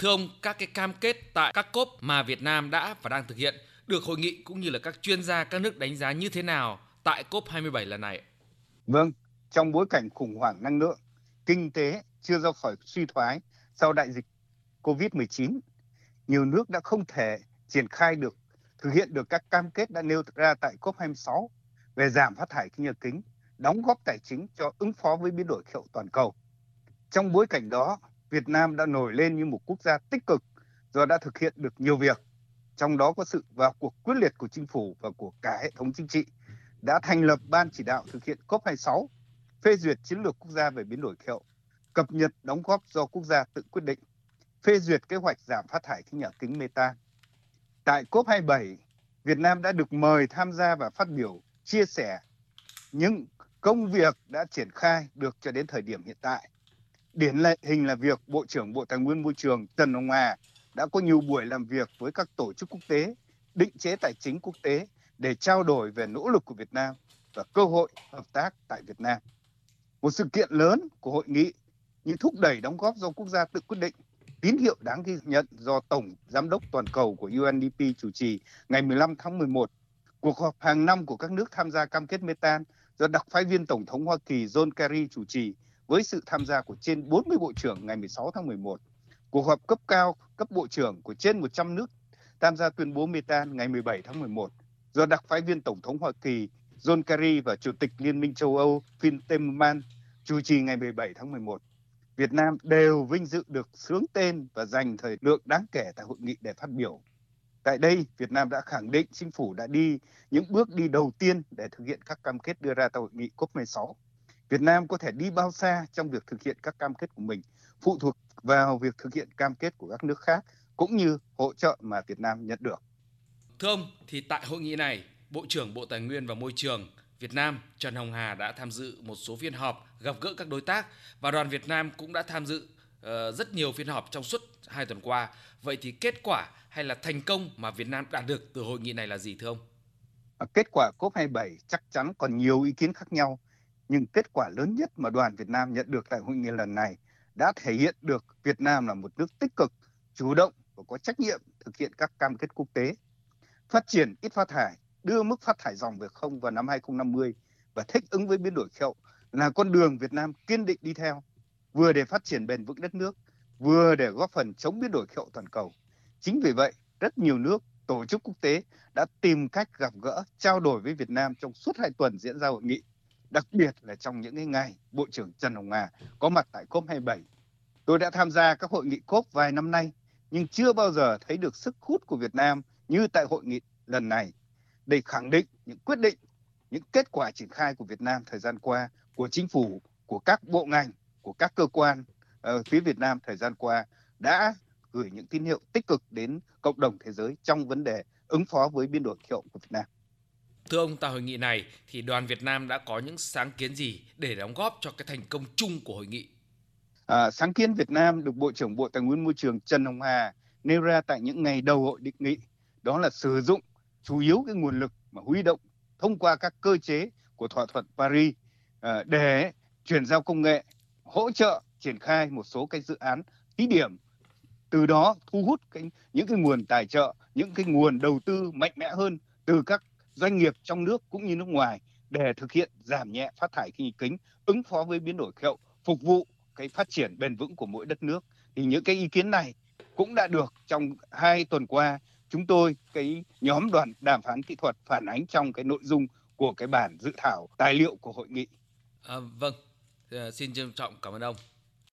Thưa ông, các cái cam kết tại các COP mà Việt Nam đã và đang thực hiện được hội nghị cũng như là các chuyên gia các nước đánh giá như thế nào tại COP27 lần này? Vâng, trong bối cảnh khủng hoảng năng lượng, kinh tế chưa ra khỏi suy thoái sau đại dịch COVID-19, nhiều nước đã không thể triển khai được, thực hiện được các cam kết đã nêu ra tại COP26 về giảm phát thải khí nhà kính, đóng góp tài chính cho ứng phó với biến đổi khí hậu toàn cầu. Trong bối cảnh đó, Việt Nam đã nổi lên như một quốc gia tích cực do đã thực hiện được nhiều việc, trong đó có sự vào cuộc quyết liệt của chính phủ và của cả hệ thống chính trị đã thành lập ban chỉ đạo thực hiện COP26, phê duyệt chiến lược quốc gia về biến đổi khí hậu, cập nhật đóng góp do quốc gia tự quyết định, phê duyệt kế hoạch giảm phát thải khí nhà kính metan. Tại COP27, Việt Nam đã được mời tham gia và phát biểu chia sẻ những công việc đã triển khai được cho đến thời điểm hiện tại. Điển lệ hình là việc Bộ trưởng Bộ Tài nguyên Môi trường Trần Hồng Hà đã có nhiều buổi làm việc với các tổ chức quốc tế, định chế tài chính quốc tế để trao đổi về nỗ lực của Việt Nam và cơ hội hợp tác tại Việt Nam. Một sự kiện lớn của hội nghị như thúc đẩy đóng góp do quốc gia tự quyết định, tín hiệu đáng ghi nhận do Tổng Giám đốc Toàn cầu của UNDP chủ trì ngày 15 tháng 11, cuộc họp hàng năm của các nước tham gia cam kết metan do đặc phái viên Tổng thống Hoa Kỳ John Kerry chủ trì với sự tham gia của trên 40 bộ trưởng ngày 16 tháng 11, cuộc họp cấp cao cấp bộ trưởng của trên 100 nước tham gia tuyên bố metan ngày 17 tháng 11 do đặc phái viên Tổng thống Hoa Kỳ John Kerry và Chủ tịch Liên minh châu Âu Phil Timmermans chủ trì ngày 17 tháng 11. Việt Nam đều vinh dự được sướng tên và dành thời lượng đáng kể tại hội nghị để phát biểu. Tại đây, Việt Nam đã khẳng định chính phủ đã đi những bước đi đầu tiên để thực hiện các cam kết đưa ra tại hội nghị COP16. Việt Nam có thể đi bao xa trong việc thực hiện các cam kết của mình phụ thuộc vào việc thực hiện cam kết của các nước khác cũng như hỗ trợ mà Việt Nam nhận được. Thưa ông, thì tại hội nghị này, Bộ trưởng Bộ Tài nguyên và Môi trường Việt Nam Trần Hồng Hà đã tham dự một số phiên họp gặp gỡ các đối tác và đoàn Việt Nam cũng đã tham dự uh, rất nhiều phiên họp trong suốt hai tuần qua. Vậy thì kết quả hay là thành công mà Việt Nam đạt được từ hội nghị này là gì thưa ông? À, kết quả COP27 chắc chắn còn nhiều ý kiến khác nhau, nhưng kết quả lớn nhất mà đoàn Việt Nam nhận được tại hội nghị lần này đã thể hiện được Việt Nam là một nước tích cực, chủ động và có trách nhiệm thực hiện các cam kết quốc tế phát triển ít phát thải, đưa mức phát thải dòng về không vào năm 2050 và thích ứng với biến đổi khí hậu là con đường Việt Nam kiên định đi theo, vừa để phát triển bền vững đất nước, vừa để góp phần chống biến đổi khí hậu toàn cầu. Chính vì vậy, rất nhiều nước, tổ chức quốc tế đã tìm cách gặp gỡ, trao đổi với Việt Nam trong suốt hai tuần diễn ra hội nghị, đặc biệt là trong những ngày Bộ trưởng Trần Hồng Hà có mặt tại COP27. Tôi đã tham gia các hội nghị COP vài năm nay, nhưng chưa bao giờ thấy được sức hút của Việt Nam như tại hội nghị lần này để khẳng định những quyết định, những kết quả triển khai của Việt Nam thời gian qua, của chính phủ, của các bộ ngành, của các cơ quan uh, phía Việt Nam thời gian qua đã gửi những tín hiệu tích cực đến cộng đồng thế giới trong vấn đề ứng phó với biến đổi khí hậu của Việt Nam. Thưa ông, tại hội nghị này thì đoàn Việt Nam đã có những sáng kiến gì để đóng góp cho cái thành công chung của hội nghị? À, sáng kiến Việt Nam được Bộ trưởng Bộ Tài nguyên Môi trường Trần Hồng Hà nêu ra tại những ngày đầu hội định nghị đó là sử dụng chủ yếu cái nguồn lực mà huy động thông qua các cơ chế của thỏa thuận Paris à, để chuyển giao công nghệ hỗ trợ triển khai một số cái dự án thí điểm từ đó thu hút cái, những cái nguồn tài trợ những cái nguồn đầu tư mạnh mẽ hơn từ các doanh nghiệp trong nước cũng như nước ngoài để thực hiện giảm nhẹ phát thải khí kính ứng phó với biến đổi khí hậu phục vụ cái phát triển bền vững của mỗi đất nước thì những cái ý kiến này cũng đã được trong hai tuần qua chúng tôi cái nhóm đoàn đàm phán kỹ thuật phản ánh trong cái nội dung của cái bản dự thảo tài liệu của hội nghị. À, vâng, à, xin trân trọng cảm ơn ông.